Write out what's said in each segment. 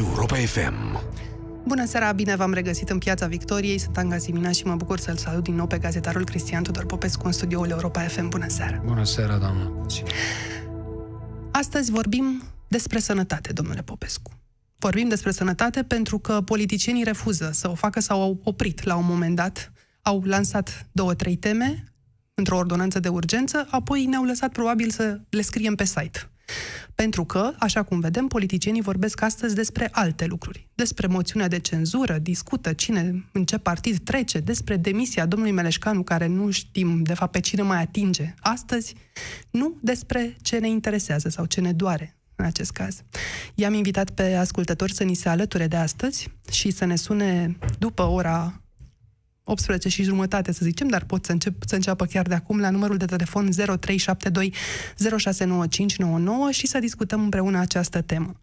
Europa FM. Bună seara, bine v-am regăsit în Piața Victoriei. Sunt Anga Simina și mă bucur să-l salut din nou pe gazetarul Cristian Tudor Popescu în studioul Europa FM. Bună seara! Bună seara, doamnă! Astăzi vorbim despre sănătate, domnule Popescu. Vorbim despre sănătate pentru că politicienii refuză să o facă sau au oprit la un moment dat. Au lansat două, trei teme într-o ordonanță de urgență, apoi ne-au lăsat probabil să le scriem pe site. Pentru că, așa cum vedem, politicienii vorbesc astăzi despre alte lucruri. Despre moțiunea de cenzură, discută cine, în ce partid trece, despre demisia domnului Meleșcanu, care nu știm, de fapt, pe cine mai atinge astăzi, nu despre ce ne interesează sau ce ne doare în acest caz. I-am invitat pe ascultători să ni se alăture de astăzi și să ne sune după ora 18 și jumătate, să zicem, dar pot să, încep, să înceapă chiar de acum la numărul de telefon 0372 069599 și să discutăm împreună această temă.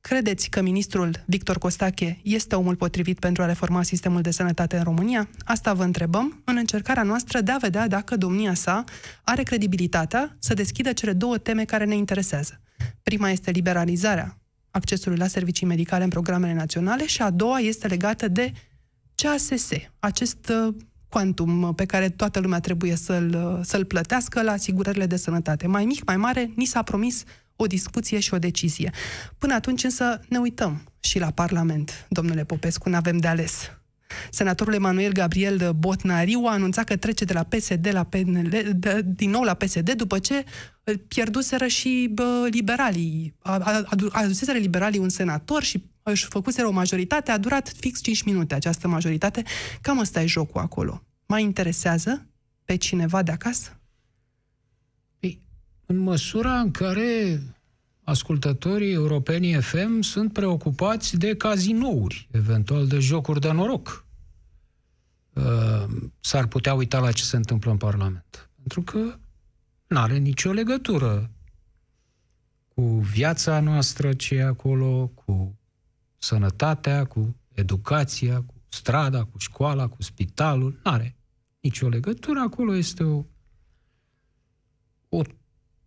Credeți că ministrul Victor Costache este omul potrivit pentru a reforma sistemul de sănătate în România? Asta vă întrebăm în încercarea noastră de a vedea dacă domnia sa are credibilitatea să deschidă cele două teme care ne interesează. Prima este liberalizarea accesului la servicii medicale în programele naționale și a doua este legată de CASS, acest uh, quantum pe care toată lumea trebuie să-l, uh, să-l plătească la asigurările de sănătate. Mai mic, mai mare, ni s-a promis o discuție și o decizie. Până atunci însă ne uităm și la Parlament, domnule Popescu, nu avem de ales. Senatorul Emanuel Gabriel Botnariu a anunțat că trece de la PSD la PNL, de, din nou la PSD după ce pierduseră și bă, liberalii. Aduseseră liberalii un senator și își făcuseră o majoritate, a durat fix 5 minute această majoritate. Cam ăsta e jocul acolo. Mai interesează pe cineva de acasă? Păi, în măsura în care ascultătorii europenii FM sunt preocupați de cazinouri, eventual de jocuri de noroc. Uh, s-ar putea uita la ce se întâmplă în Parlament. Pentru că nu are nicio legătură cu viața noastră ce e acolo, cu sănătatea, cu educația, cu strada, cu școala, cu spitalul. Nu are nicio legătură. Acolo este o, o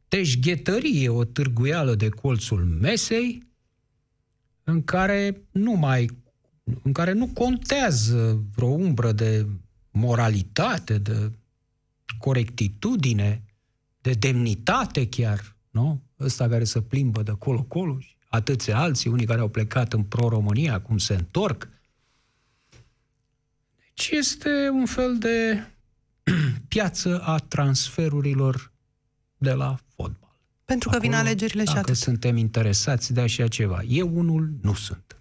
teșghetărie, o târguială de colțul mesei, în care nu mai în care nu contează vreo umbră de moralitate, de corectitudine, de demnitate chiar, nu? Ăsta care să plimbă de colo-colo și atâția alții, unii care au plecat în pro-România, acum se întorc. Deci este un fel de piață a transferurilor de la fotbal. Pentru că Acolo, vin alegerile și atât. suntem interesați de așa ceva. Eu unul nu sunt.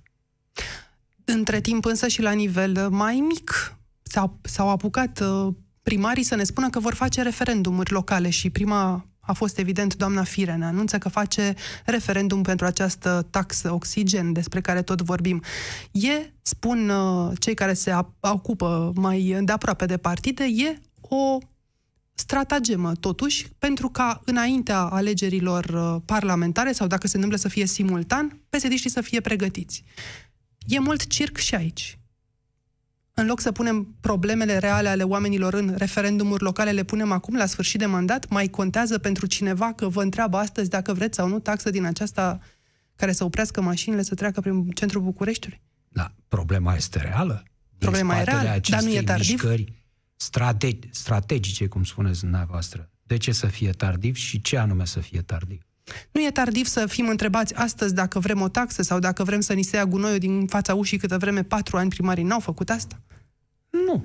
Între timp însă și la nivel mai mic s-au, s-au apucat uh, primarii să ne spună că vor face referendumuri locale și prima a fost evident doamna Firen, anunță că face referendum pentru această taxă oxigen despre care tot vorbim. E, spun uh, cei care se ocupă mai de aproape de partide, e o stratagemă, totuși, pentru ca înaintea alegerilor uh, parlamentare, sau dacă se întâmplă să fie simultan, psd să fie pregătiți. E mult circ și aici. În loc să punem problemele reale ale oamenilor în referendumuri locale, le punem acum, la sfârșit de mandat? Mai contează pentru cineva că vă întreabă astăzi dacă vreți sau nu taxă din aceasta care să oprească mașinile să treacă prin centrul Bucureștiului? Da, problema este reală. Problema e reală, dar nu e tardiv. Mișcări, strate- strategice, cum spuneți dumneavoastră. De ce să fie tardiv și ce anume să fie tardiv? Nu e tardiv să fim întrebați astăzi dacă vrem o taxă sau dacă vrem să ni se ia gunoiul din fața ușii câtă vreme patru ani primarii n-au făcut asta? Nu.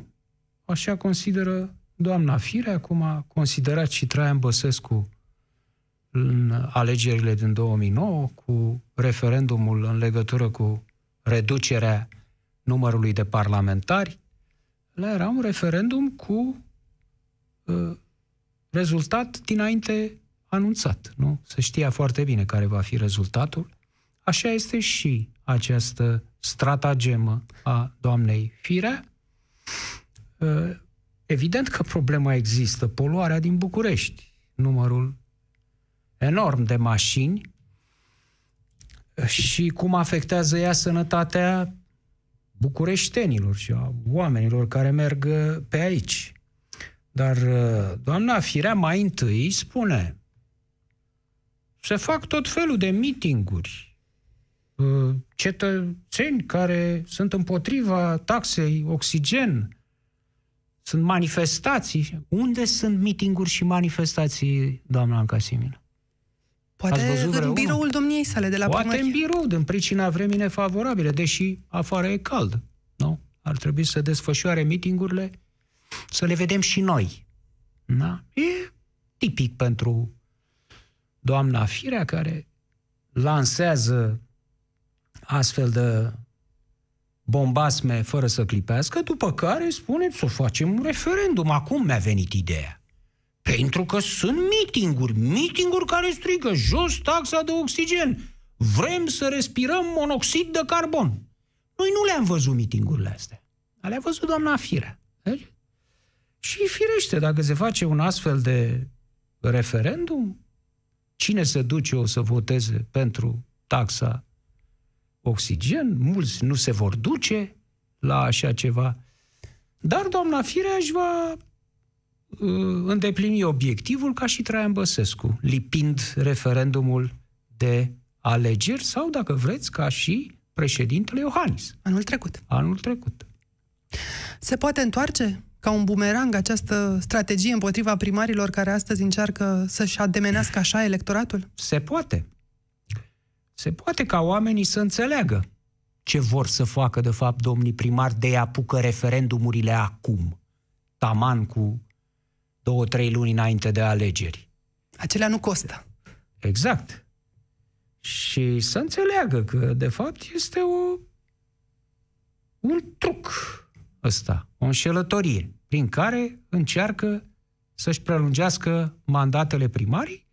Așa consideră doamna Fire, acum a considerat și Traian Băsescu în alegerile din 2009 cu referendumul în legătură cu reducerea numărului de parlamentari era un referendum cu uh, rezultat dinainte anunțat. Nu? Se știa foarte bine care va fi rezultatul. Așa este și această stratagemă a doamnei Firea. Uh, evident că problema există, poluarea din București, numărul enorm de mașini și cum afectează ea sănătatea bucureștenilor și a oamenilor care merg uh, pe aici. Dar uh, doamna Firea mai întâi spune se fac tot felul de mitinguri uh, cetățeni care sunt împotriva taxei oxigen, sunt manifestații. Unde sunt mitinguri și manifestații, doamna Anca Simina? Poate în biroul domniei sale de la Poate primărie. în birou, din pricina vremii nefavorabile, deși afară e cald. Nu? Ar trebui să desfășoare mitingurile, să le vedem și noi. Da? E tipic pentru doamna Firea, care lansează astfel de bombasme fără să clipească, după care spune să facem un referendum. Acum mi-a venit ideea. Pentru că sunt mitinguri, mitinguri care strigă jos taxa de oxigen. Vrem să respirăm monoxid de carbon. Noi nu le-am văzut mitingurile astea. Le-a văzut doamna Firea. Deci? Și firește, dacă se face un astfel de referendum, cine se duce o să voteze pentru taxa oxigen, mulți nu se vor duce la așa ceva. Dar doamna Firea își va uh, îndeplini obiectivul ca și Traian Băsescu, lipind referendumul de alegeri sau, dacă vreți, ca și președintele Iohannis. Anul trecut. Anul trecut. Se poate întoarce ca un bumerang această strategie împotriva primarilor care astăzi încearcă să-și ademenească așa electoratul? Se poate. Se poate ca oamenii să înțeleagă ce vor să facă, de fapt, domnii primari de apucă referendumurile acum, taman cu două, trei luni înainte de alegeri. Acelea nu costă. Exact. Și să înțeleagă că, de fapt, este o, un truc ăsta, o înșelătorie, prin care încearcă să-și prelungească mandatele primarii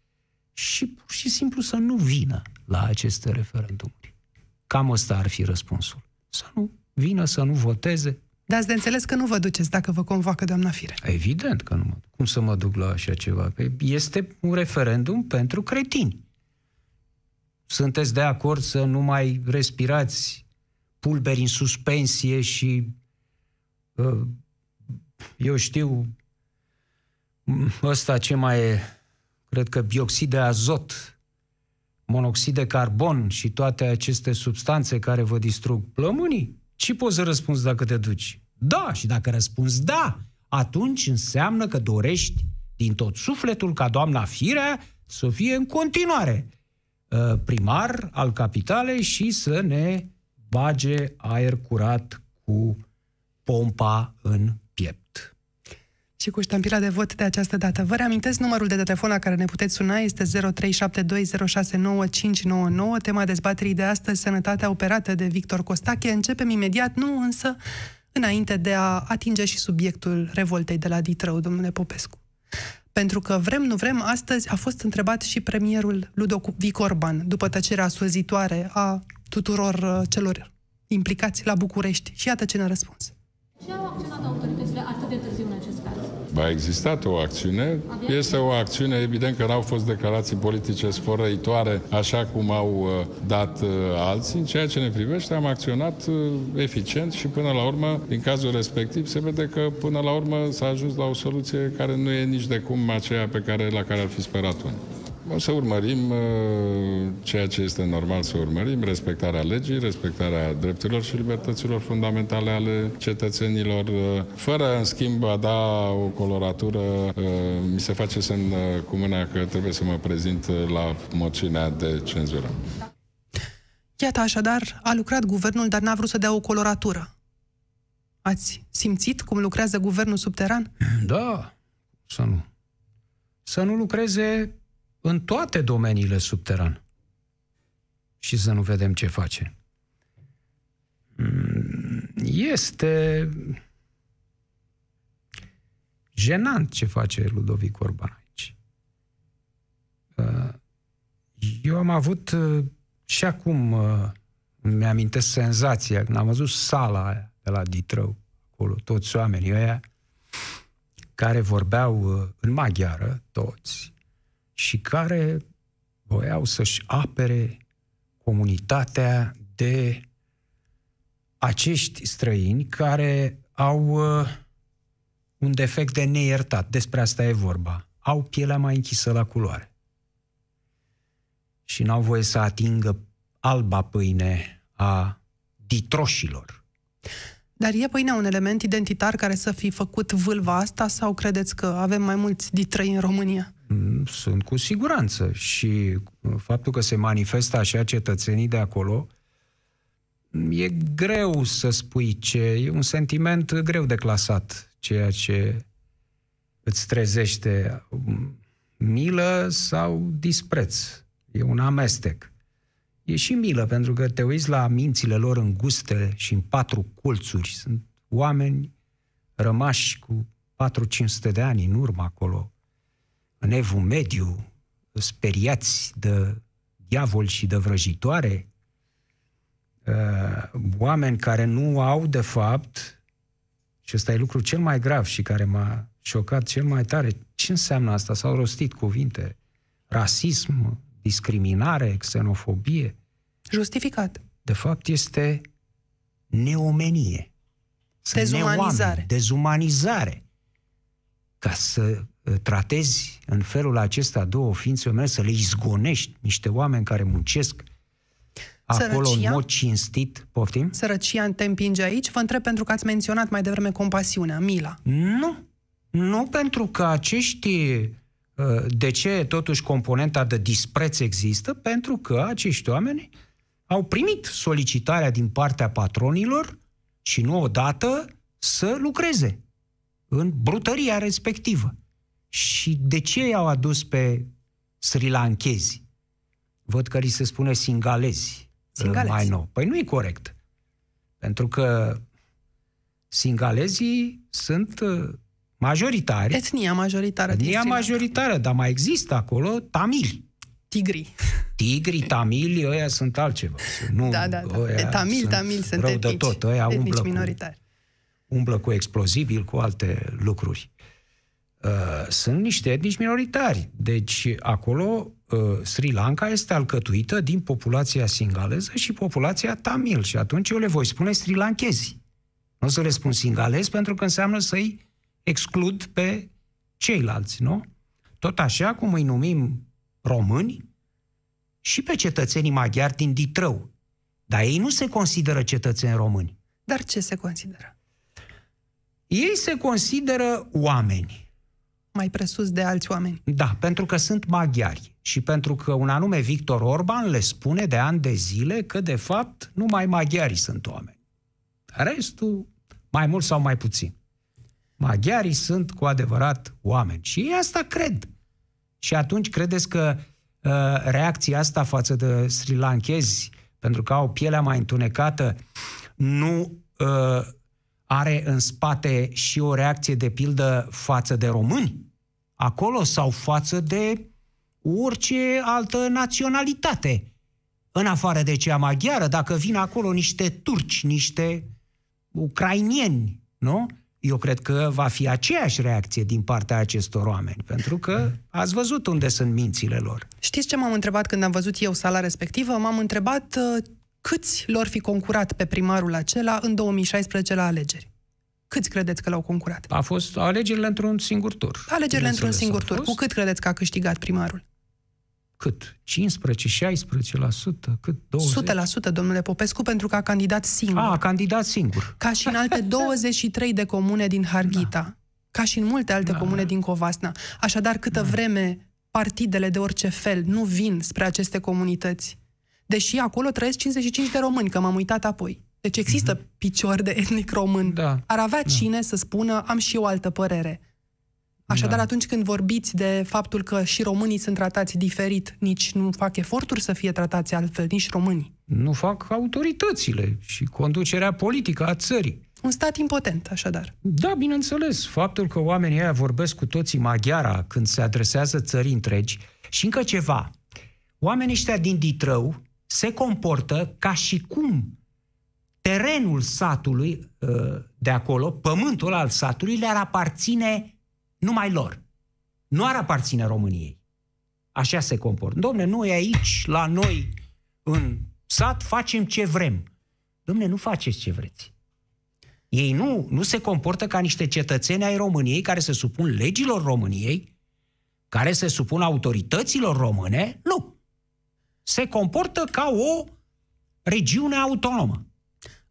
și pur și simplu să nu vină la aceste referendumuri. Cam ăsta ar fi răspunsul. Să nu vină, să nu voteze. Dați de înțeles că nu vă duceți dacă vă convoacă doamna Fire. Evident că nu mă Cum să mă duc la așa ceva? Păi este un referendum pentru cretini. Sunteți de acord să nu mai respirați pulberi în suspensie și uh, eu știu ăsta ce mai e cred că bioxid de azot monoxid de carbon și toate aceste substanțe care vă distrug plămânii? Ce poți să răspunzi dacă te duci? Da, și dacă răspunzi da, atunci înseamnă că dorești din tot sufletul ca doamna Firea să fie în continuare uh, primar al capitalei și să ne bage aer curat cu pompa în piept și cu ștampila de vot de această dată. Vă reamintesc numărul de telefon la care ne puteți suna este 0372069599. Tema dezbaterii de astăzi, sănătatea operată de Victor Costache. Începem imediat, nu însă înainte de a atinge și subiectul revoltei de la Ditrău, domnule Popescu. Pentru că vrem, nu vrem, astăzi a fost întrebat și premierul Ludovic Orban, după tăcerea suzitoare a tuturor uh, celor implicați la București. Și iată ce ne-a răspuns. Ce au acționat autoritățile atât de târziu în acest caz? A existat o acțiune. Este o acțiune, evident că n-au fost declarații politice sporăitoare, așa cum au uh, dat uh, alții. În ceea ce ne privește, am acționat uh, eficient și până la urmă, din cazul respectiv, se vede că până la urmă s-a ajuns la o soluție care nu e nici de cum aceea pe care, la care ar fi sperat unul. O să urmărim uh, ceea ce este normal să urmărim, respectarea legii, respectarea drepturilor și libertăților fundamentale ale cetățenilor, uh, fără, în schimb, a da o coloratură. Uh, mi se face semn cu mâna că trebuie să mă prezint la moțiunea de cenzură. Iată, așadar, a lucrat guvernul, dar n-a vrut să dea o coloratură. Ați simțit cum lucrează guvernul subteran? Da, să nu. Să nu lucreze în toate domeniile subteran și să nu vedem ce face. Mm, este jenant ce face Ludovic Orban aici. Uh, eu am avut uh, și acum uh, mi-amintesc senzația când am văzut sala aia de la Ditrău, acolo, toți oamenii ăia care vorbeau în maghiară, toți, și care voiau să-și apere comunitatea de acești străini care au uh, un defect de neiertat. Despre asta e vorba. Au pielea mai închisă la culoare. Și n-au voie să atingă alba pâine a ditroșilor. Dar e pâinea un element identitar care să fi făcut vâlva asta sau credeți că avem mai mulți ditrăi în România? Mm, Sunt cu siguranță și uh, faptul că se manifestă așa cetățenii de acolo, mm, e greu să spui ce, e un sentiment greu de clasat, ceea ce îți trezește mm, milă sau dispreț. E un amestec. E și milă, pentru că te uiți la mințile lor înguste și în patru colțuri. Sunt oameni rămași cu 4-500 de ani în urmă acolo, în evul mediu, speriați de diavol și de vrăjitoare, uh, oameni care nu au, de fapt, și ăsta e lucru cel mai grav și care m-a șocat cel mai tare, ce înseamnă asta? S-au rostit cuvinte, rasism, discriminare, xenofobie. Justificat. De fapt, este neomenie. Sunt Dezumanizare. neoameni, dezumanizare. Ca să uh, tratezi în felul acesta două ființe umane, să le izgonești niște oameni care muncesc acolo Sărăcia? în mod cinstit. Poftim? Sărăcia te împinge aici? Vă întreb pentru că ați menționat mai devreme compasiunea, mila. Nu. Nu pentru că acești... uh, De ce totuși componenta de dispreț există? Pentru că acești oameni au primit solicitarea din partea patronilor și nu odată să lucreze în brutăria respectivă. Și de ce i-au adus pe sri lankezi? Văd că li se spune singalezi, Singalezi. mai nou. Păi nu e corect. Pentru că singalezii sunt uh, majoritari. Etnia majoritară din Etnia Sri Lanka. majoritară, dar mai există acolo tamili. Tigri. Tigrii, tamili, ăia sunt altceva. Nu, Da, da, da. ăia E tamil, sunt tamil sunt rău etnici. de tot. Ăia etnici umblă cu, minoritari. umblă cu explozibil, cu alte lucruri. Uh, sunt niște etnici minoritari. Deci acolo uh, Sri Lanka este alcătuită din populația singaleză și populația tamil. Și atunci eu le voi spune sri lankezi. Nu o să le spun singalezi pentru că înseamnă să-i exclud pe ceilalți, nu? Tot așa cum îi numim români și pe cetățenii maghiari din Ditrău. Dar ei nu se consideră cetățeni români. Dar ce se consideră? Ei se consideră oameni. Mai presus de alți oameni. Da, pentru că sunt maghiari și pentru că un anume Victor Orban le spune de ani de zile că, de fapt, numai maghiarii sunt oameni. Restul, mai mult sau mai puțin. Maghiarii sunt cu adevărat oameni. Și ei asta cred. Și atunci credeți că uh, reacția asta față de sri lankezi, pentru că au pielea mai întunecată, nu uh, are în spate și o reacție de pildă față de români? Acolo sau față de orice altă naționalitate? În afară de cea maghiară, dacă vin acolo niște turci, niște ucrainieni, nu? Eu cred că va fi aceeași reacție din partea acestor oameni, pentru că ați văzut unde sunt mințile lor. Știți ce m-am întrebat când am văzut eu sala respectivă? M-am întrebat uh, câți lor fi concurat pe primarul acela în 2016 la alegeri. Câți credeți că l-au concurat? A fost alegerile într-un singur tur. Alegerile într-un Bineînțeles, singur au tur. fost. Cu cât credeți că a câștigat primarul? Cât? 15, 16%? Cât? 20? 100%, domnule Popescu, pentru că a candidat singur. A, a candidat singur. Ca și în alte 23 de comune din Harghita. Da. Ca și în multe alte da. comune din Covasna. Așadar, câtă da. vreme partidele de orice fel nu vin spre aceste comunități, deși acolo trăiesc 55 de români, că m-am uitat apoi. Deci există mm-hmm. picior de etnic român. Da. Ar avea cine să spună, am și eu altă părere. Așadar, Da. atunci când vorbiți de faptul că și românii sunt tratați diferit, nici nu fac eforturi să fie tratați altfel, nici românii. Nu fac autoritățile și conducerea politică a țării. Un stat impotent, așadar. Da, bineînțeles. Faptul că oamenii ăia vorbesc cu toții maghiara când se adresează țării întregi și încă ceva. Oamenii ăștia din Ditrău se comportă ca și cum terenul satului uh, de acolo, pământul al satului, le-ar aparține numai lor. Nu ar aparține României. Așa se comportă. Domne, noi aici, la noi, în sat, facem ce vrem. Domne, nu faceți ce vreți. Ei nu, nu se comportă ca niște cetățeni ai României care se supun legilor României, care se supun autorităților române, nu. Se comportă ca o regiune autonomă.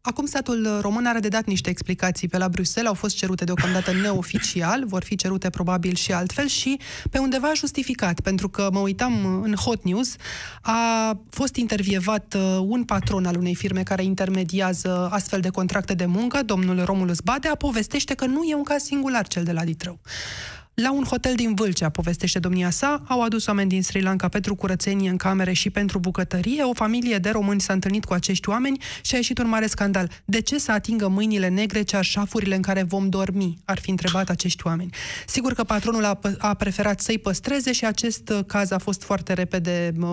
Acum statul român are de dat niște explicații pe la Bruxelles, au fost cerute deocamdată neoficial, vor fi cerute probabil și altfel și pe undeva justificat, pentru că mă uitam în Hot News, a fost intervievat uh, un patron al unei firme care intermediază astfel de contracte de muncă, domnul Romulus Badea, povestește că nu e un caz singular cel de la Ditrău. La un hotel din Vâlcea, povestește domnia sa, au adus oameni din Sri Lanka pentru curățenie în camere și pentru bucătărie. O familie de români s-a întâlnit cu acești oameni și a ieșit un mare scandal. De ce să atingă mâinile negre cearșafurile în care vom dormi? Ar fi întrebat acești oameni. Sigur că patronul a, a preferat să-i păstreze și acest caz a fost foarte repede uh,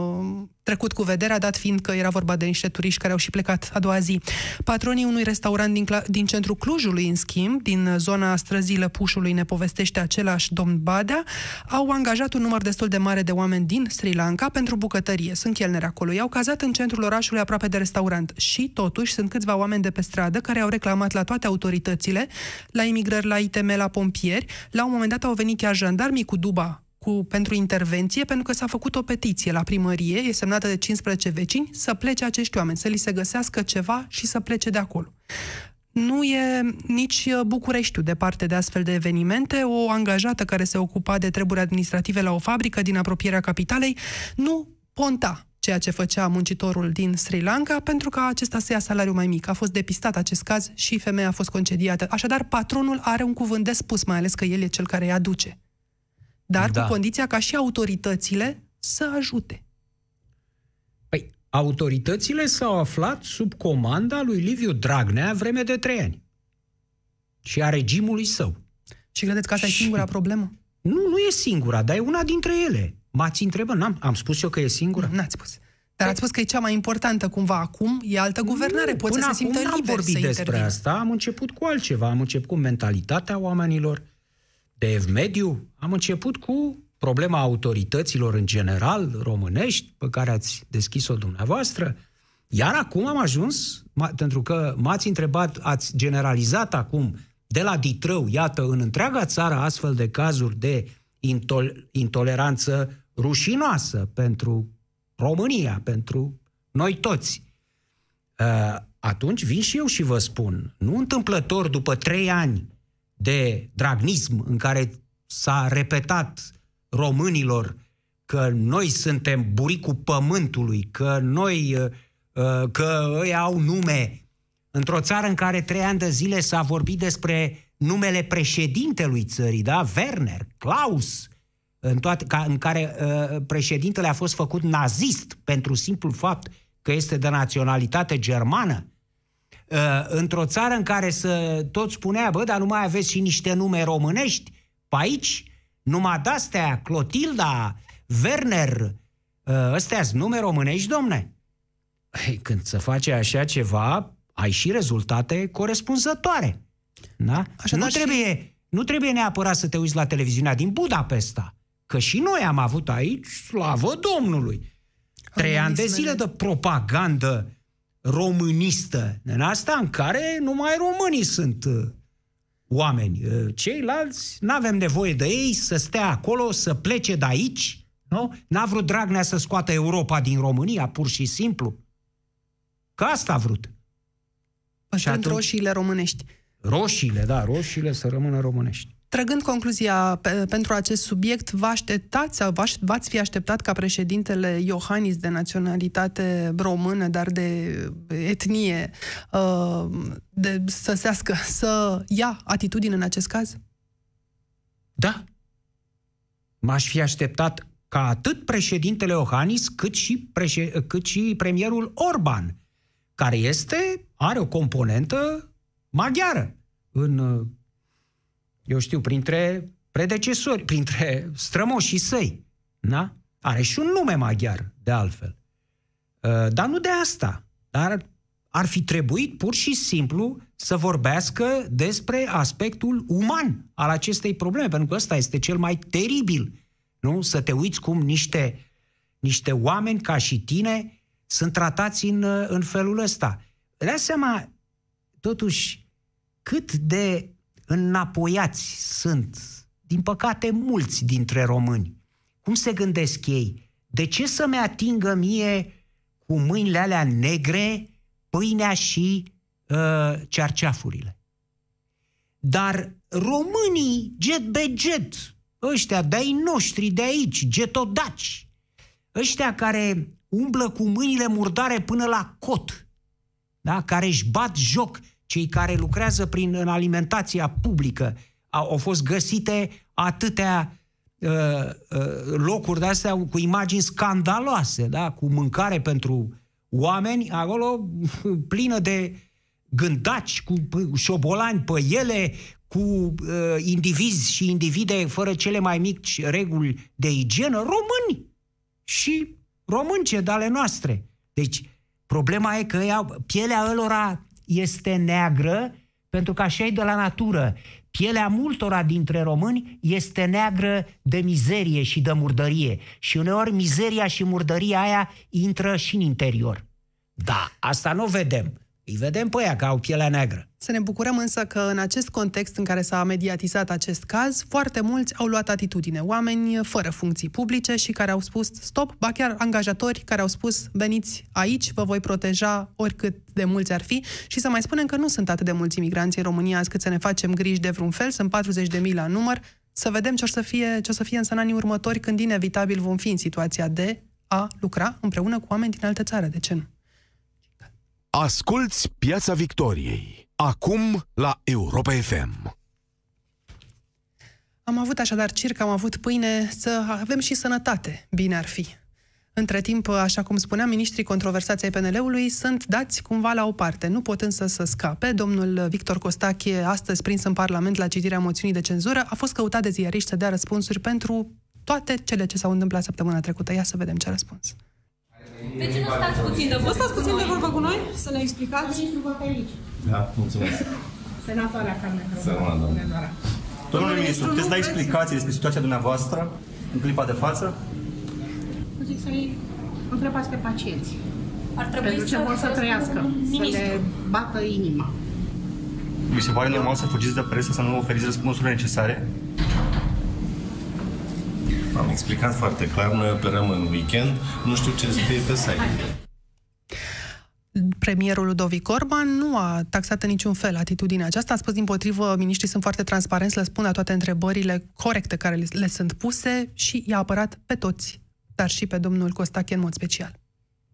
trecut cu vederea, dat fiind că era vorba de niște turiști care au și plecat a doua zi. Patronii unui restaurant din, din centrul Clujului, în schimb, din zona străzii Lăpușului, ne povestește același domn Badea, au angajat un număr destul de mare de oameni din Sri Lanka pentru bucătărie. Sunt chelneri acolo. I-au cazat în centrul orașului aproape de restaurant. Și, totuși, sunt câțiva oameni de pe stradă care au reclamat la toate autoritățile, la imigrări, la ITM, la pompieri. La un moment dat au venit chiar jandarmii cu duba cu, pentru intervenție, pentru că s-a făcut o petiție la primărie, e semnată de 15 vecini, să plece acești oameni, să li se găsească ceva și să plece de acolo. Nu e nici Bucureștiul departe de astfel de evenimente. O angajată care se ocupa de treburi administrative la o fabrică din apropierea capitalei nu ponta ceea ce făcea muncitorul din Sri Lanka pentru ca acesta să ia salariu mai mic. A fost depistat acest caz și femeia a fost concediată. Așadar, patronul are un cuvânt de spus, mai ales că el e cel care îi aduce dar da. cu condiția ca și autoritățile să ajute. Păi, autoritățile s-au aflat sub comanda lui Liviu Dragnea vreme de trei ani. Și a regimului său. Și credeți că asta și... e singura problemă? Nu, nu e singura, dar e una dintre ele. M-ați întrebat, n-am, am spus eu că e singura? Nu, n-ați spus. Dar ați spus că e cea mai importantă cumva acum, e altă guvernare, nu, poți să se simtă liber vorbit să despre intervină. asta, am început cu altceva, am început cu mentalitatea oamenilor, de evmediu, am început cu problema autorităților în general românești, pe care ați deschis-o dumneavoastră, iar acum am ajuns, pentru că m-ați întrebat, ați generalizat acum de la Ditrău, iată, în întreaga țară astfel de cazuri de intol- intoleranță rușinoasă pentru România, pentru noi toți. Uh, atunci vin și eu și vă spun, nu întâmplător după trei ani de dragnism în care s-a repetat românilor că noi suntem buricul pământului, că noi, uh, uh, că ei au nume. Într-o țară în care trei ani de zile s-a vorbit despre numele președintelui țării, da? Werner, Klaus, în, toate, ca, în care uh, președintele a fost făcut nazist pentru simplul fapt că este de naționalitate germană, Uh, într-o țară în care să tot spunea, bă, dar nu mai aveți și niște nume românești pe aici, numai de-astea, Clotilda, Werner, uh, ăstea sunt nume românești, domne. Hey, când se face așa ceva, ai și rezultate corespunzătoare. Da? Așa, nu, trebuie, și... nu trebuie neapărat să te uiți la televiziunea din Budapesta, că și noi am avut aici, slavă Domnului, trei ani de zile de propagandă românistă, în asta în care numai românii sunt uh, oameni. Uh, ceilalți nu avem nevoie de ei să stea acolo, să plece de aici. Nu? N-a vrut Dragnea să scoată Europa din România, pur și simplu. Că asta a vrut. Păstrând atunci... roșiile românești. Roșiile, da, roșiile să rămână românești. Trăgând concluzia pe, pentru acest subiect, vă așteptați sau v-ați fi așteptat ca președintele Iohannis de naționalitate română, dar de etnie, uh, de săsească, să ia atitudine în acest caz? Da. M-aș fi așteptat ca atât președintele Iohannis cât și, președ... cât și premierul Orban, care este, are o componentă maghiară în eu știu, printre predecesori, printre strămoșii săi. Da? Are și un nume maghiar, de altfel. Uh, dar nu de asta. Dar ar fi trebuit pur și simplu să vorbească despre aspectul uman al acestei probleme, pentru că ăsta este cel mai teribil. Nu? Să te uiți cum niște, niște oameni ca și tine sunt tratați în, în felul ăsta. Dați seama, totuși, cât de înapoiați sunt, din păcate, mulți dintre români. Cum se gândesc ei? De ce să-mi atingă mie cu mâinile alea negre pâinea și uh, cerceafurile. Dar românii, jet be jet, ăștia de-ai noștri de aici, getodaci, ăștia care umblă cu mâinile murdare până la cot, da? care își bat joc, cei care lucrează prin, în alimentația publică, au, au fost găsite atâtea uh, uh, locuri de astea cu imagini scandaloase, da? cu mâncare pentru oameni, acolo plină de gândaci, cu șobolani pe ele, cu uh, indivizi și individe fără cele mai mici reguli de igienă, români și românce de ale noastre. Deci, problema e că ea, pielea ălora este neagră pentru că așa e de la natură. Pielea multora dintre români este neagră de mizerie și de murdărie. Și uneori mizeria și murdăria aia intră și în interior. Da, asta nu vedem. Îi vedem pe ea că au pielea neagră. Să ne bucurăm însă că în acest context în care s-a mediatizat acest caz, foarte mulți au luat atitudine. Oameni fără funcții publice și care au spus stop, ba chiar angajatori care au spus veniți aici, vă voi proteja oricât de mulți ar fi și să mai spunem că nu sunt atât de mulți imigranți în România azi cât să ne facem griji de vreun fel, sunt 40 de mii la număr, să vedem ce o să fie, ce o să fie însă în anii următori când inevitabil vom fi în situația de a lucra împreună cu oameni din altă țară. De ce nu? Asculți Piața Victoriei. Acum la Europa FM. Am avut așadar circ, am avut pâine, să avem și sănătate. Bine ar fi. Între timp, așa cum spuneam, ministrii controversați ai PNL-ului sunt dați cumva la o parte. Nu pot însă să scape. Domnul Victor Costache, astăzi prins în Parlament la citirea moțiunii de cenzură, a fost căutat de ziariști să dea răspunsuri pentru toate cele ce s-au întâmplat săptămâna trecută. Ia să vedem ce a răspuns. De ce nu stați puțin de Nu vorbă? stați puțin de vorbă cu noi? Să ne explicați? Da, mulțumesc. Senatoarea Carmen Să rămână, doamne. Domnule ministru, nu puteți da vreți? explicații despre situația dumneavoastră în clipa de față? Zic să-i întrebați pe pacienți. Ar trebui Pentru ce vor să trăiască, să Ministru. le bată inima. Mi se pare normal să fugiți de presă, să nu oferiți răspunsurile necesare? Am explicat foarte clar, noi operăm în weekend, nu știu ce scrie pe site. Premierul Ludovic Orban nu a taxat în niciun fel atitudinea aceasta. A spus din potrivă, miniștrii sunt foarte transparenți, le spun la toate întrebările corecte care le, le sunt puse și i-a apărat pe toți, dar și pe domnul Costache în mod special.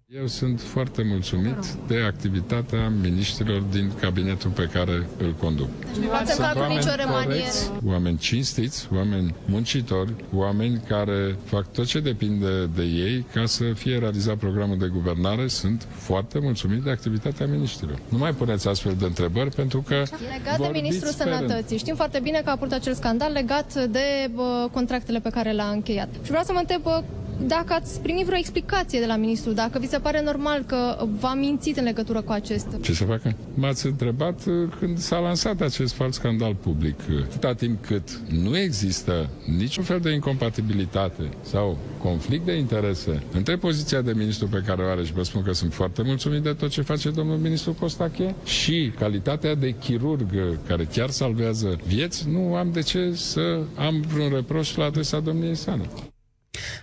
Eu sunt foarte mulțumit de activitatea miniștrilor din cabinetul pe care îl conduc. Nu v-ați încalcat nicio remanieră. corecți, oameni cinstiți, oameni muncitori, oameni care fac tot ce depinde de ei ca să fie realizat programul de guvernare. Sunt foarte mulțumit de activitatea miniștrilor. Nu mai puneți astfel de întrebări pentru că Legat de vorbiți Ministrul pe rând. Sănătății. Știm foarte bine că a purtat acel scandal legat de bă, contractele pe care le-a încheiat. Și vreau să mă întreb bă, dacă ați primit vreo explicație de la ministru, dacă vi se pare normal că v-a mințit în legătură cu acest. Ce să facă? M-ați întrebat uh, când s-a lansat acest fals scandal public. Atâta timp cât nu există niciun fel de incompatibilitate sau conflict de interese între poziția de ministru pe care o are și vă spun că sunt foarte mulțumit de tot ce face domnul ministru Costache și calitatea de chirurg care chiar salvează vieți, nu am de ce să am vreun reproș la adresa domniei sale.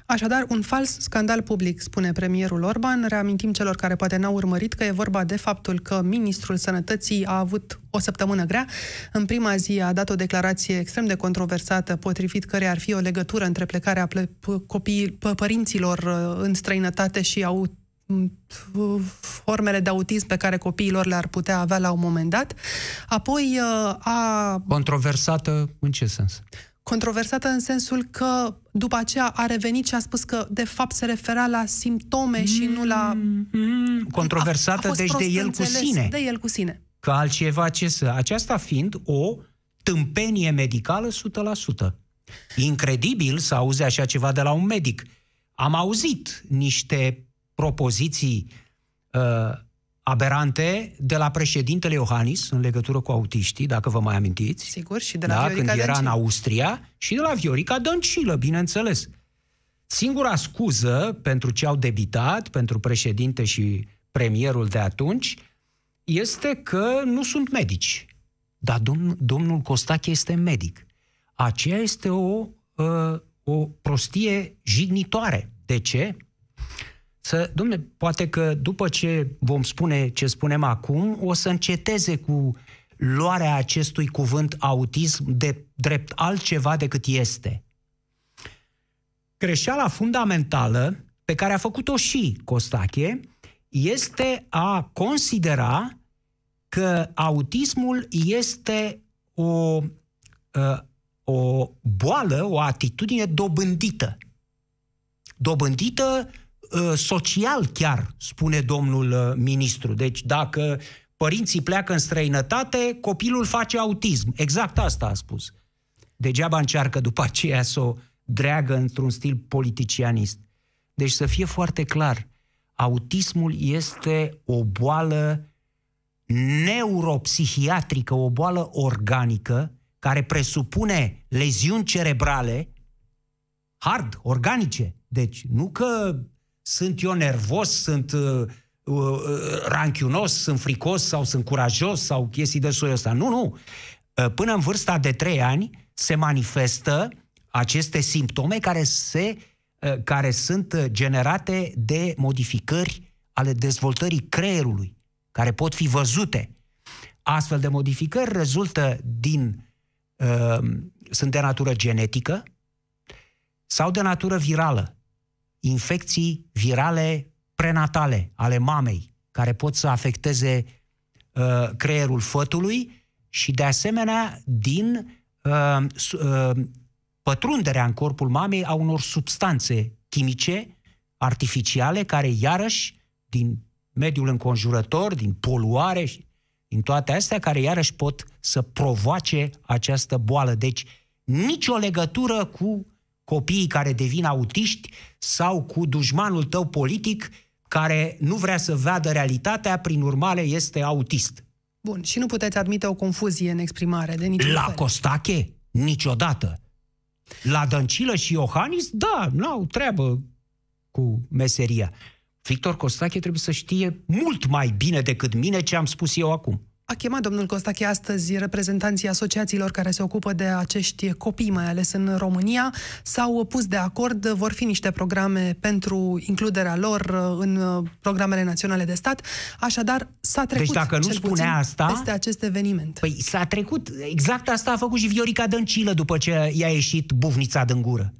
Așadar, un fals scandal public, spune premierul Orban. Reamintim celor care poate n-au urmărit că e vorba de faptul că ministrul sănătății a avut o săptămână grea. În prima zi a dat o declarație extrem de controversată, potrivit care ar fi o legătură între plecarea ple- p- copiii, p- părinților uh, în străinătate și au uh, formele de autism pe care copiilor le-ar putea avea la un moment dat. Apoi uh, a Controversată în ce sens? Controversată în sensul că după aceea a revenit și a spus că de fapt se referea la simptome și nu la... Mm, controversată, fost deci de prost el cu înțeles, sine. De el cu sine. Că altceva ce să... Aceasta fiind o tâmpenie medicală 100%. Incredibil să auzi așa ceva de la un medic. Am auzit niște propoziții uh, aberante de la președintele Iohannis în legătură cu autiștii, dacă vă mai amintiți. Sigur, și de la da, Viorica când era în Dăncilă. Austria și de la Viorica Dăncilă, bineînțeles. Singura scuză pentru ce au debitat, pentru președinte și premierul de atunci, este că nu sunt medici. Dar domn, domnul Costache este medic. Aceea este o, uh, o prostie jignitoare. De ce? Să, domne, poate că după ce vom spune ce spunem acum, o să înceteze cu luarea acestui cuvânt autism de drept altceva decât este. Greșeala fundamentală pe care a făcut-o și Costache este a considera că autismul este o, uh, o boală, o atitudine dobândită. Dobândită uh, social chiar, spune domnul uh, ministru. Deci dacă părinții pleacă în străinătate, copilul face autism. Exact asta a spus. Degeaba încearcă după aceea să o dreagă într-un stil politicianist. Deci să fie foarte clar, autismul este o boală neuropsihiatrică, o boală organică, care presupune leziuni cerebrale hard, organice. Deci nu că sunt eu nervos, sunt uh, uh, ranchiunos, sunt fricos sau sunt curajos sau chestii de soiul ăsta. Nu, nu. Uh, până în vârsta de 3 ani se manifestă aceste simptome care, se, uh, care sunt uh, generate de modificări ale dezvoltării creierului, care pot fi văzute. Astfel de modificări rezultă din uh, sunt de natură genetică sau de natură virală. Infecții virale prenatale ale mamei, care pot să afecteze uh, creierul fătului și, de asemenea, din uh, uh, pătrunderea în corpul mamei a unor substanțe chimice artificiale care, iarăși, din mediul înconjurător, din poluare și din toate astea, care iarăși pot să provoace această boală. Deci, nicio legătură cu copiii care devin autiști sau cu dușmanul tău politic care nu vrea să vadă realitatea, prin urmare este autist. Bun, și nu puteți admite o confuzie în exprimare de niciun La fel. Costache? Niciodată. La Dăncilă și Iohannis? Da, n-au treabă cu meseria. Victor Costache trebuie să știe mult mai bine decât mine ce am spus eu acum. A chemat domnul Costache astăzi reprezentanții asociațiilor care se ocupă de acești copii, mai ales în România. S-au pus de acord, vor fi niște programe pentru includerea lor în programele naționale de stat. Așadar, s-a trecut Deci dacă nu cel spunea puțin asta- peste acest eveniment. Păi s-a trecut, exact asta a făcut și Viorica Dăncilă după ce i-a ieșit bufnița din gură.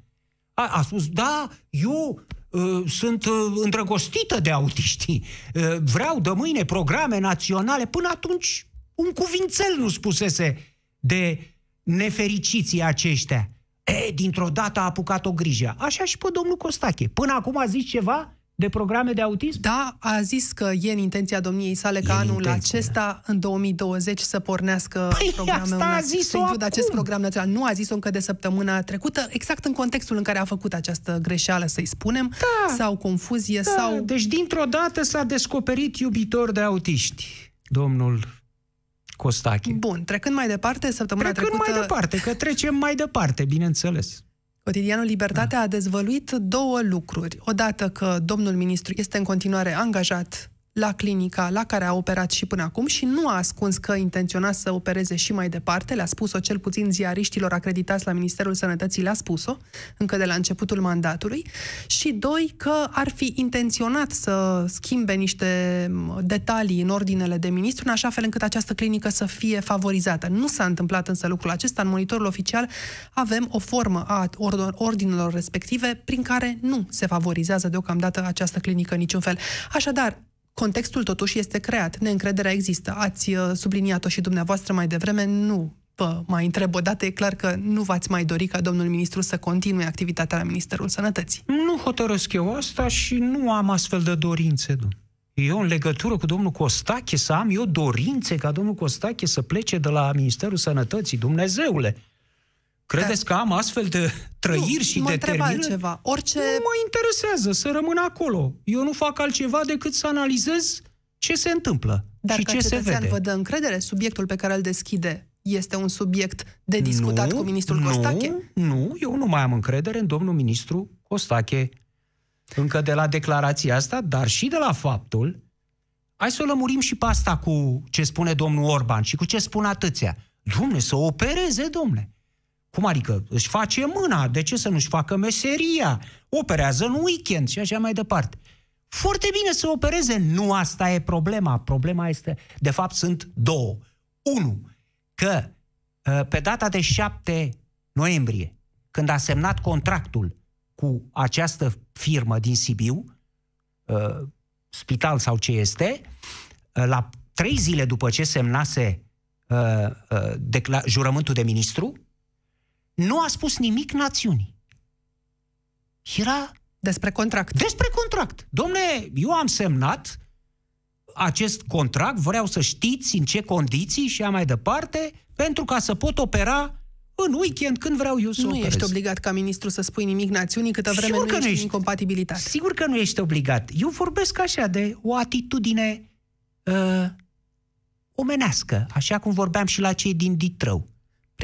A, a spus, da, eu uh, sunt uh, îndrăgostită de autiști, uh, vreau de mâine programe naționale. Până atunci un cuvințel nu spusese de nefericiții aceștia. E, dintr-o dată a apucat o grijă. Așa și pe domnul Costache. Până acum a zis ceva de programe de autism? Da, a zis că e în intenția domniei sale E ca în anul intenția, acesta, în 2020, să pornească Păi, programul asta a naț- zis-o să includă acest acum. program național. Nu a zis-o încă de săptămâna trecută, exact în contextul în care a făcut această greșeală, să-i spunem, Da. sau confuzie, Da, sau... Deci dintr-o dată s-a descoperit iubitor de autiști, domnul Costache. Bun, trecând mai departe, săptămâna Trecând trecută... mai departe, că trecem mai departe, bineînțeles. Cotidianul Libertatea Da. a dezvăluit două lucruri. Odată că domnul ministru este în continuare angajat la clinica la care a operat și până acum și nu a ascuns că intenționa să opereze și mai departe. Le-a spus-o cel puțin ziariștilor acreditați la Ministerul Sănătății, le-a spus-o încă de la începutul mandatului. Și doi, că ar fi intenționat să schimbe niște detalii în ordinele de ministru, în așa fel încât această clinică să fie favorizată. Nu s-a întâmplat însă lucrul acesta. În monitorul oficial avem o formă a ordon- ordinelor respective prin care nu se favorizează deocamdată această clinică în niciun fel. Așadar, contextul totuși este creat, neîncrederea există. Ați uh, subliniat-o și dumneavoastră mai devreme, nu vă mai întreb o dată, e clar că nu v-ați mai dori ca domnul ministru să continue activitatea la Ministerul Sănătății. Nu hotărăsc eu asta și nu am astfel de dorințe, domn. Eu, în legătură cu domnul Costache, să am eu dorințe ca domnul Costache să plece de la Ministerul Sănătății, Dumnezeule. Credeți că am astfel de trăiri nu, și mă întreb determinări? altceva. Orice... Nu mă interesează să rămân acolo. Eu nu fac altceva decât să analizez ce se întâmplă Dar și ca ce se cetățean vede. vă dă încredere? Subiectul pe care îl deschide este un subiect de discutat nu, cu ministrul nu, Costache? Nu, eu nu mai am încredere în domnul ministru Costache. Încă de la declarația asta, dar și de la faptul, hai să o lămurim și pe asta cu ce spune domnul Orban și cu ce spun atâția. Domne, să opereze, domne. Cum adică? Își face mâna, de ce să nu-și facă meseria? Operează în weekend și așa mai departe. foarte bine să opereze. Nu asta e problema. Problema este, de fapt, sunt două. Unu, că uh, pe data de 7 noiembrie, când a semnat contractul cu această firmă din Sibiu, uh, spital sau ce este, uh, la trei zile după ce semnase decla- jurământul de ministru, nu a spus nimic națiunii. Era despre contract. Despre contract. Domne, eu am semnat acest contract, vreau să știți în ce condiții și a mai departe, pentru ca să pot opera în weekend când vreau eu să Nu operez. ești obligat ca ministru să spui nimic națiunii câtă vreme Sigur nu că ești nu în ești. incompatibilitate. Sigur că nu ești obligat. Eu vorbesc așa de o atitudine uh, omenească, așa cum vorbeam și la cei din Ditrău.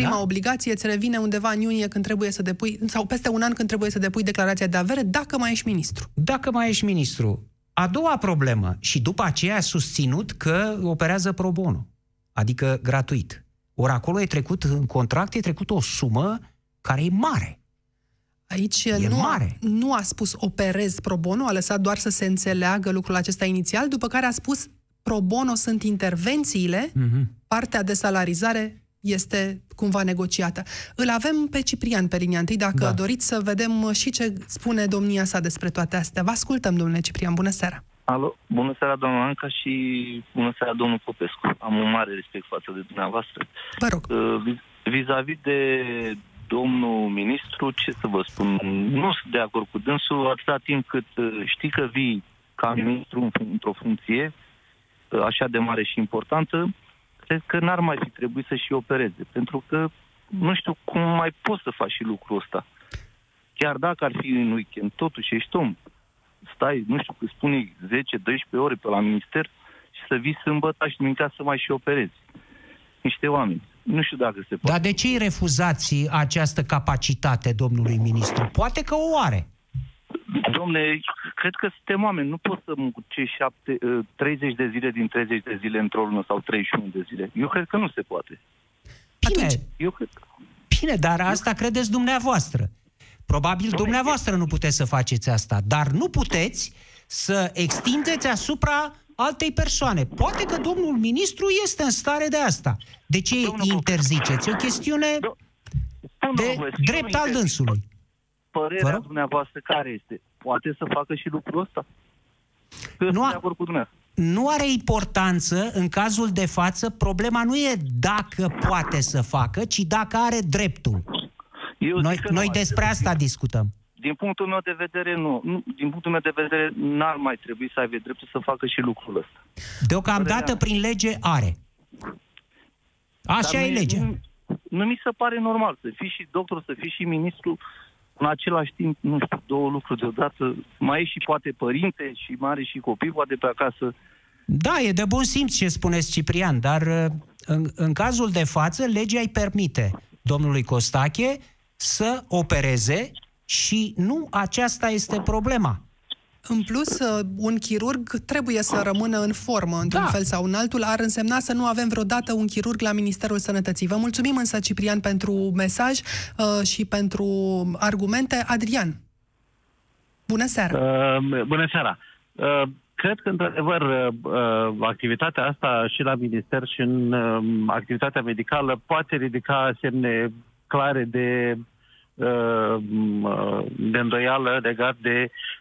Prima Da? obligație îți revine undeva în iunie când trebuie să depui, sau peste un an când trebuie să depui declarația de avere, dacă mai ești ministru. Dacă mai ești ministru. A doua problemă, și după aceea a susținut că operează pro bono, adică gratuit. Ori acolo e trecut, în contract, e trecut o sumă care e mare. Aici E nu, mare. A, nu a spus operez pro bono, a lăsat doar să se înțeleagă lucrul acesta inițial, după care a spus pro bono sunt intervențiile, Mm-hmm. partea de salarizare este cumva negociată. Îl avem pe Ciprian pe linia întâi, dacă Da. doriți să vedem și ce spune domnia sa despre toate astea. Vă ascultăm, domnule Ciprian, bună seara! Alo, bună seara, doamna Anca și bună seara, domnul Popescu. Am un mare respect față de dumneavoastră. Vă rog. Uh, vis- Vis-a-vis de domnul ministru, ce să vă spun, nu sunt de acord cu dânsul atâta timp cât uh, știi că vii ca ministru în fun- într-o funcție uh, așa de mare și importantă, cred că n-ar mai fi trebuit să și opereze, pentru că nu știu cum mai poți să faci și lucrul ăsta. Chiar dacă ar fi în weekend, totuși ești om, stai, nu știu, îți spune 10-12 ore pe la minister și să vii sâmbătă și duminica să mai și operezi. Niște oameni. Nu știu dacă se poate. Dar de ce îi refuzați această capacitate domnului ministru? Poate că o are. Domne, cred că suntem oameni. Nu poți să muncești șapte, uh, 30 de zile din 30 de zile într-o lună sau 31 de zile. Eu cred că nu se poate. Bine, Atunci, Eu cred că... bine, dar asta credeți dumneavoastră. Probabil dumneavoastră nu puteți să faceți asta, dar nu puteți să extindeți asupra altei persoane. Poate că domnul ministru este în stare de asta. De ce Domnul îi interziceți? E o chestiune Spun, de domnule, și drept eu al interzic. dânsului. Vă Părerea rog? dumneavoastră care este? Poate să facă și lucrul ăsta? Că Nu sunt a- de acord cu dumneavoastră. nu are importanță în cazul de față, problema nu e dacă poate să facă, ci dacă are dreptul. Eu Noi, zic că nu noi are despre de- asta discutăm. Din punctul meu de vedere, nu. nu. Din punctul meu de vedere, n-ar mai trebui să aibă dreptul să facă și lucrul ăsta. Deocamdată, Părerea- prin lege, are. Așa Dar e nu legea. Nu, nu mi se pare normal să fii și doctor, să fii și ministru, în același timp, nu știu, două lucruri deodată. Mai e și poate părinte și mai are și copii, poate pe acasă. Da, e de bun simț ce spuneți, Ciprian, dar uh, în, în cazul de față, legea îi permite domnului Costache să opereze și nu aceasta este problema. În plus, uh, un chirurg trebuie să rămână în formă, într-un Da. fel sau în altul. Ar însemna să nu avem vreodată un chirurg la Ministerul Sănătății. Vă mulțumim însă, Ciprian, pentru mesaj uh, și pentru argumente. Adrian, bună seara! Uh, bună seara! Uh, cred că, într-adevăr, uh, uh, activitatea asta și la minister și în uh, activitatea medicală poate ridica semne clare de, uh, m- uh, de îndoială legat de, uh, uh,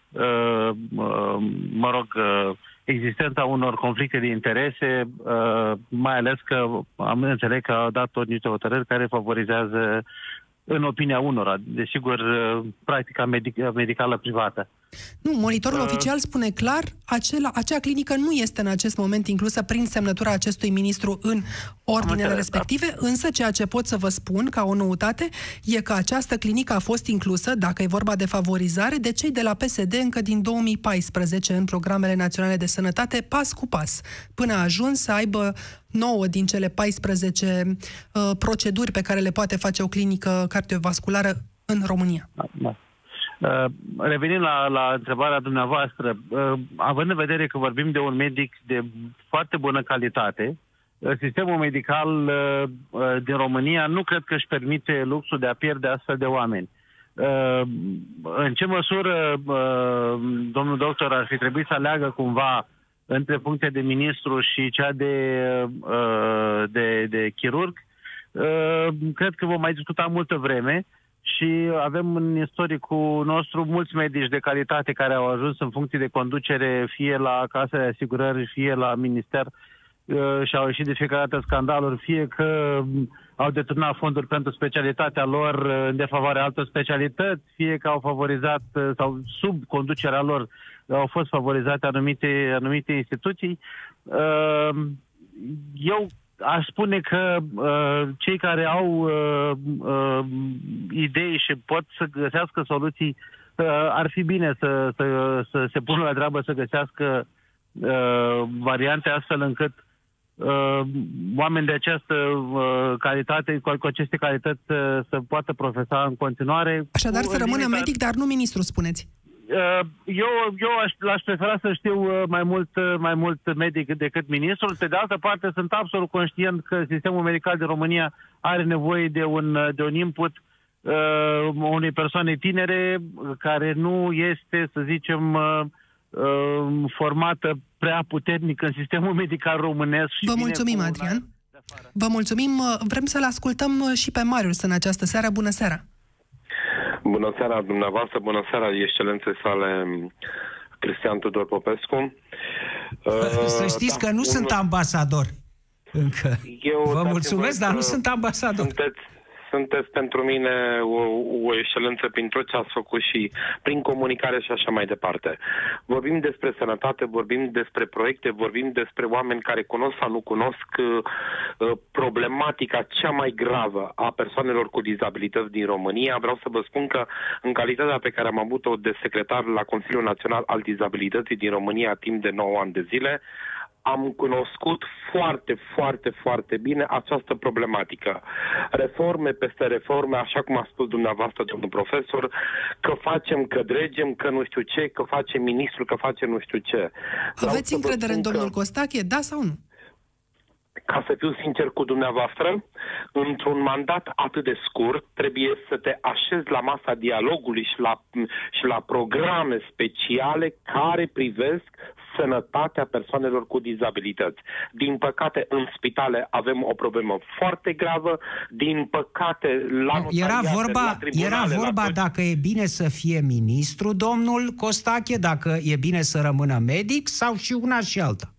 mă rog, uh, existența unor conflicte de interese, uh, mai ales că am înțeles că au dat tot niște hotărâri care favorizează în opinia unora, desigur, uh, practica medic- medicală privată. Nu, monitorul Uh, oficial spune clar, acela, acea clinică nu este în acest moment inclusă prin semnătura acestui ministru în ordinele înțeles, respective, însă ceea ce pot să vă spun ca o noutate e că această clinică a fost inclusă, dacă e vorba de favorizare, de cei de la PSD încă din 2014 în programele naționale de sănătate, pas cu pas, până a ajuns să aibă 9 din cele 14 uh, proceduri pe care le poate face o clinică cardiovasculară în România. Da. Uh, Revenind la, la întrebarea dumneavoastră, uh, având în vedere că vorbim de un medic de foarte bună calitate, uh, sistemul medical uh, uh, din România nu cred că își permite luxul de a pierde astfel de oameni. uh, în ce măsură uh, domnul doctor ar fi trebuit să aleagă cumva între funcția de ministru și cea de, uh, de, de chirurg, uh, cred că vom mai discuta multă vreme și avem în istoricul nostru mulți medici de calitate care au ajuns în funcții de conducere fie la Casa de Asigurări, fie la Minister uh, și au ieșit de fiecare dată scandaluri, fie că au deturnat fonduri pentru specialitatea lor uh, în defavoarea altor specialități, fie că au favorizat uh, sau sub conducerea lor au fost favorizate anumite, anumite instituții. Eu aș spune că uh, cei care au uh, uh, idei și pot să găsească soluții, uh, ar fi bine să, să, să se pună la treabă să găsească uh, variante astfel încât uh, oameni de această uh, calitate, cu, cu aceste calități uh, să poată profesa în continuare. Așadar cu, să rămână limita... medic, dar nu ministru, spuneți. Uh, eu, eu aș, l-aș prefera să știu uh, mai mult, uh, mai mult medic decât ministrul. Pe de altă parte, sunt absolut conștient că sistemul medical din România are nevoie de un, de un input uh, unei persoane tinere care nu este, să zicem, uh, uh, formată prea puternic în sistemul medical românesc. Și Vă mulțumim, Adrian. Vă mulțumim. Vrem să-l ascultăm și pe Marius în această seară. Bună seara! Bună seara dumneavoastră, bună seara excelenței sale Cristian Tudor Popescu. Să știți că nu da, sunt un... ambasador încă. Eu, Vă mulțumesc, dar nu sunt ambasador. Sunteți, sunteți pentru mine o, o excelență prin tot ce ați făcut și prin comunicare și așa mai departe. Vorbim despre sănătate, vorbim despre proiecte, vorbim despre oameni care cunosc sau nu cunosc uh, problematica cea mai gravă a persoanelor cu dizabilități din România. Vreau să vă spun că în calitatea pe care am avut-o de secretar la Consiliul Național al Dizabilității din România timp de 9 ani de zile, am cunoscut foarte, foarte, foarte bine această problematică. Reforme peste reforme, așa cum a spus dumneavoastră, domnul profesor, că facem, că dregem, că nu știu ce, că face ministru, că face nu știu ce. Aveți încredere în domnul că... Costache, da sau nu? Ca să fiu sincer cu dumneavoastră, într-un mandat atât de scurt, trebuie să te așezi la masa dialogului și la, și la programe speciale care privesc sănătatea persoanelor cu dizabilități. Din păcate, în spitale avem o problemă foarte gravă, din păcate, la Era vorba, la era vorba la... dacă e bine să fie ministru, domnul Costache, dacă e bine să rămână medic sau și una și alta.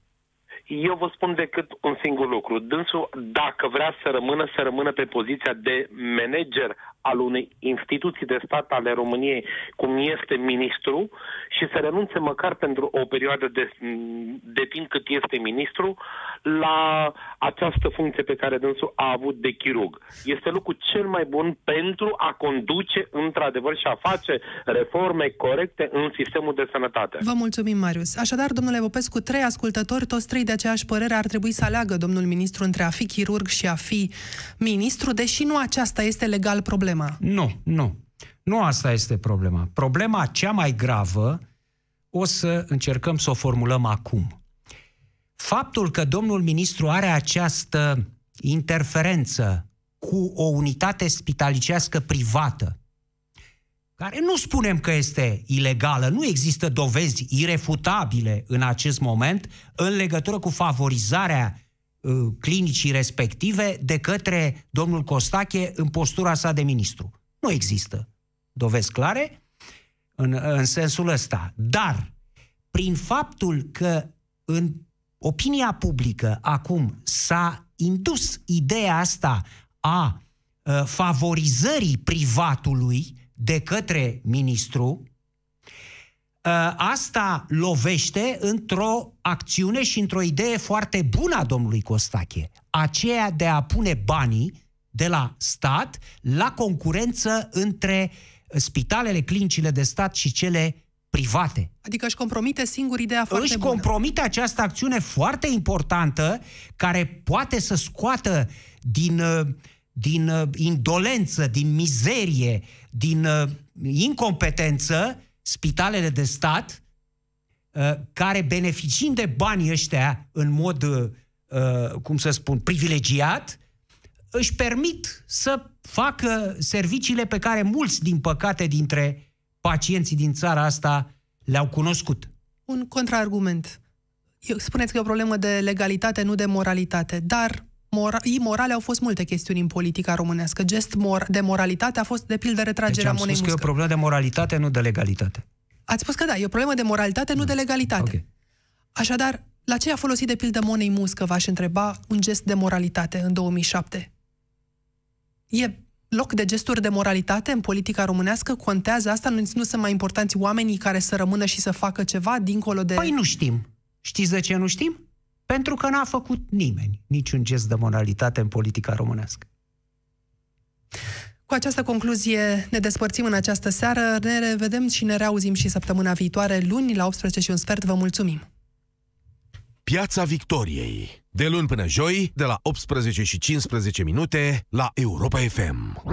Eu vă spun decât un singur lucru. Dânsul, dacă vrea să rămână, să rămână pe poziția de manager al unei instituții de stat ale României, cum este ministru, și să renunțe măcar pentru o perioadă de, de timp cât este ministru la această funcție pe care dânsul a avut de chirurg. Este lucru cel mai bun pentru a conduce într-adevăr și a face reforme corecte în sistemul de sănătate. Vă mulțumim, Marius. Așadar, domnule Popescu, trei ascultători, toți trei de aceeași părere, ar trebui să aleagă domnul ministru între a fi chirurg și a fi ministru, deși nu aceasta este legal problema. Nu, nu. Nu asta este problema. Problema cea mai gravă o să încercăm să o formulăm acum. Faptul că domnul ministru are această interferență cu o unitate spitalicească privată, care nu spunem că este ilegală, nu există dovezi irefutabile în acest moment în legătură cu favorizarea uh, clinicii respective de către domnul Costache în postura sa de ministru. Nu există dovezi clare în, în sensul ăsta. Dar, prin faptul că în opinia publică acum s-a indus ideea asta a uh, favorizării privatului de către ministru, uh, asta lovește într-o acțiune și într-o idee foarte bună a domnului Costache, aceea de a pune banii de la stat la concurență între spitalele, clinicile de stat și cele private. Adică își compromite singur ideea foarte Își bună. compromite această acțiune foarte importantă care poate să scoată din, din indolență, din mizerie, din incompetență spitalele de stat care beneficiind de banii ăștia în mod, cum să spun, privilegiat, își permit să facă serviciile pe care mulți, din păcate, dintre pacienții din țara asta le-au cunoscut. Un contraargument. Eu, spuneți că e o problemă de legalitate, nu de moralitate, dar mora- imorale au fost multe chestiuni în politica românească. Gest mor- de moralitate a fost, de pildă, Deci retragerea am monei spus că e o muscă. problemă de moralitate, nu de legalitate. Ați spus că da, e o problemă de moralitate, nu de legalitate. Ok. Așadar, la ce a folosit de pildă Monei Muscă, v-aș întreba, un gest de moralitate în 2007? E loc de gesturi de moralitate în politica românească? Contează asta? Nu, nu sunt mai importanți oamenii care să rămână și să facă ceva dincolo de... Păi nu știm. Știți de ce nu știm? Pentru că n-a făcut nimeni niciun gest de moralitate în politica românească. Cu această concluzie ne despărțim în această seară. Ne revedem și ne reauzim și săptămâna viitoare, luni, la 18 și un sfert. Vă mulțumim! Piața Victoriei. De luni până joi, de la 18 și 15 minute, la Europa FM.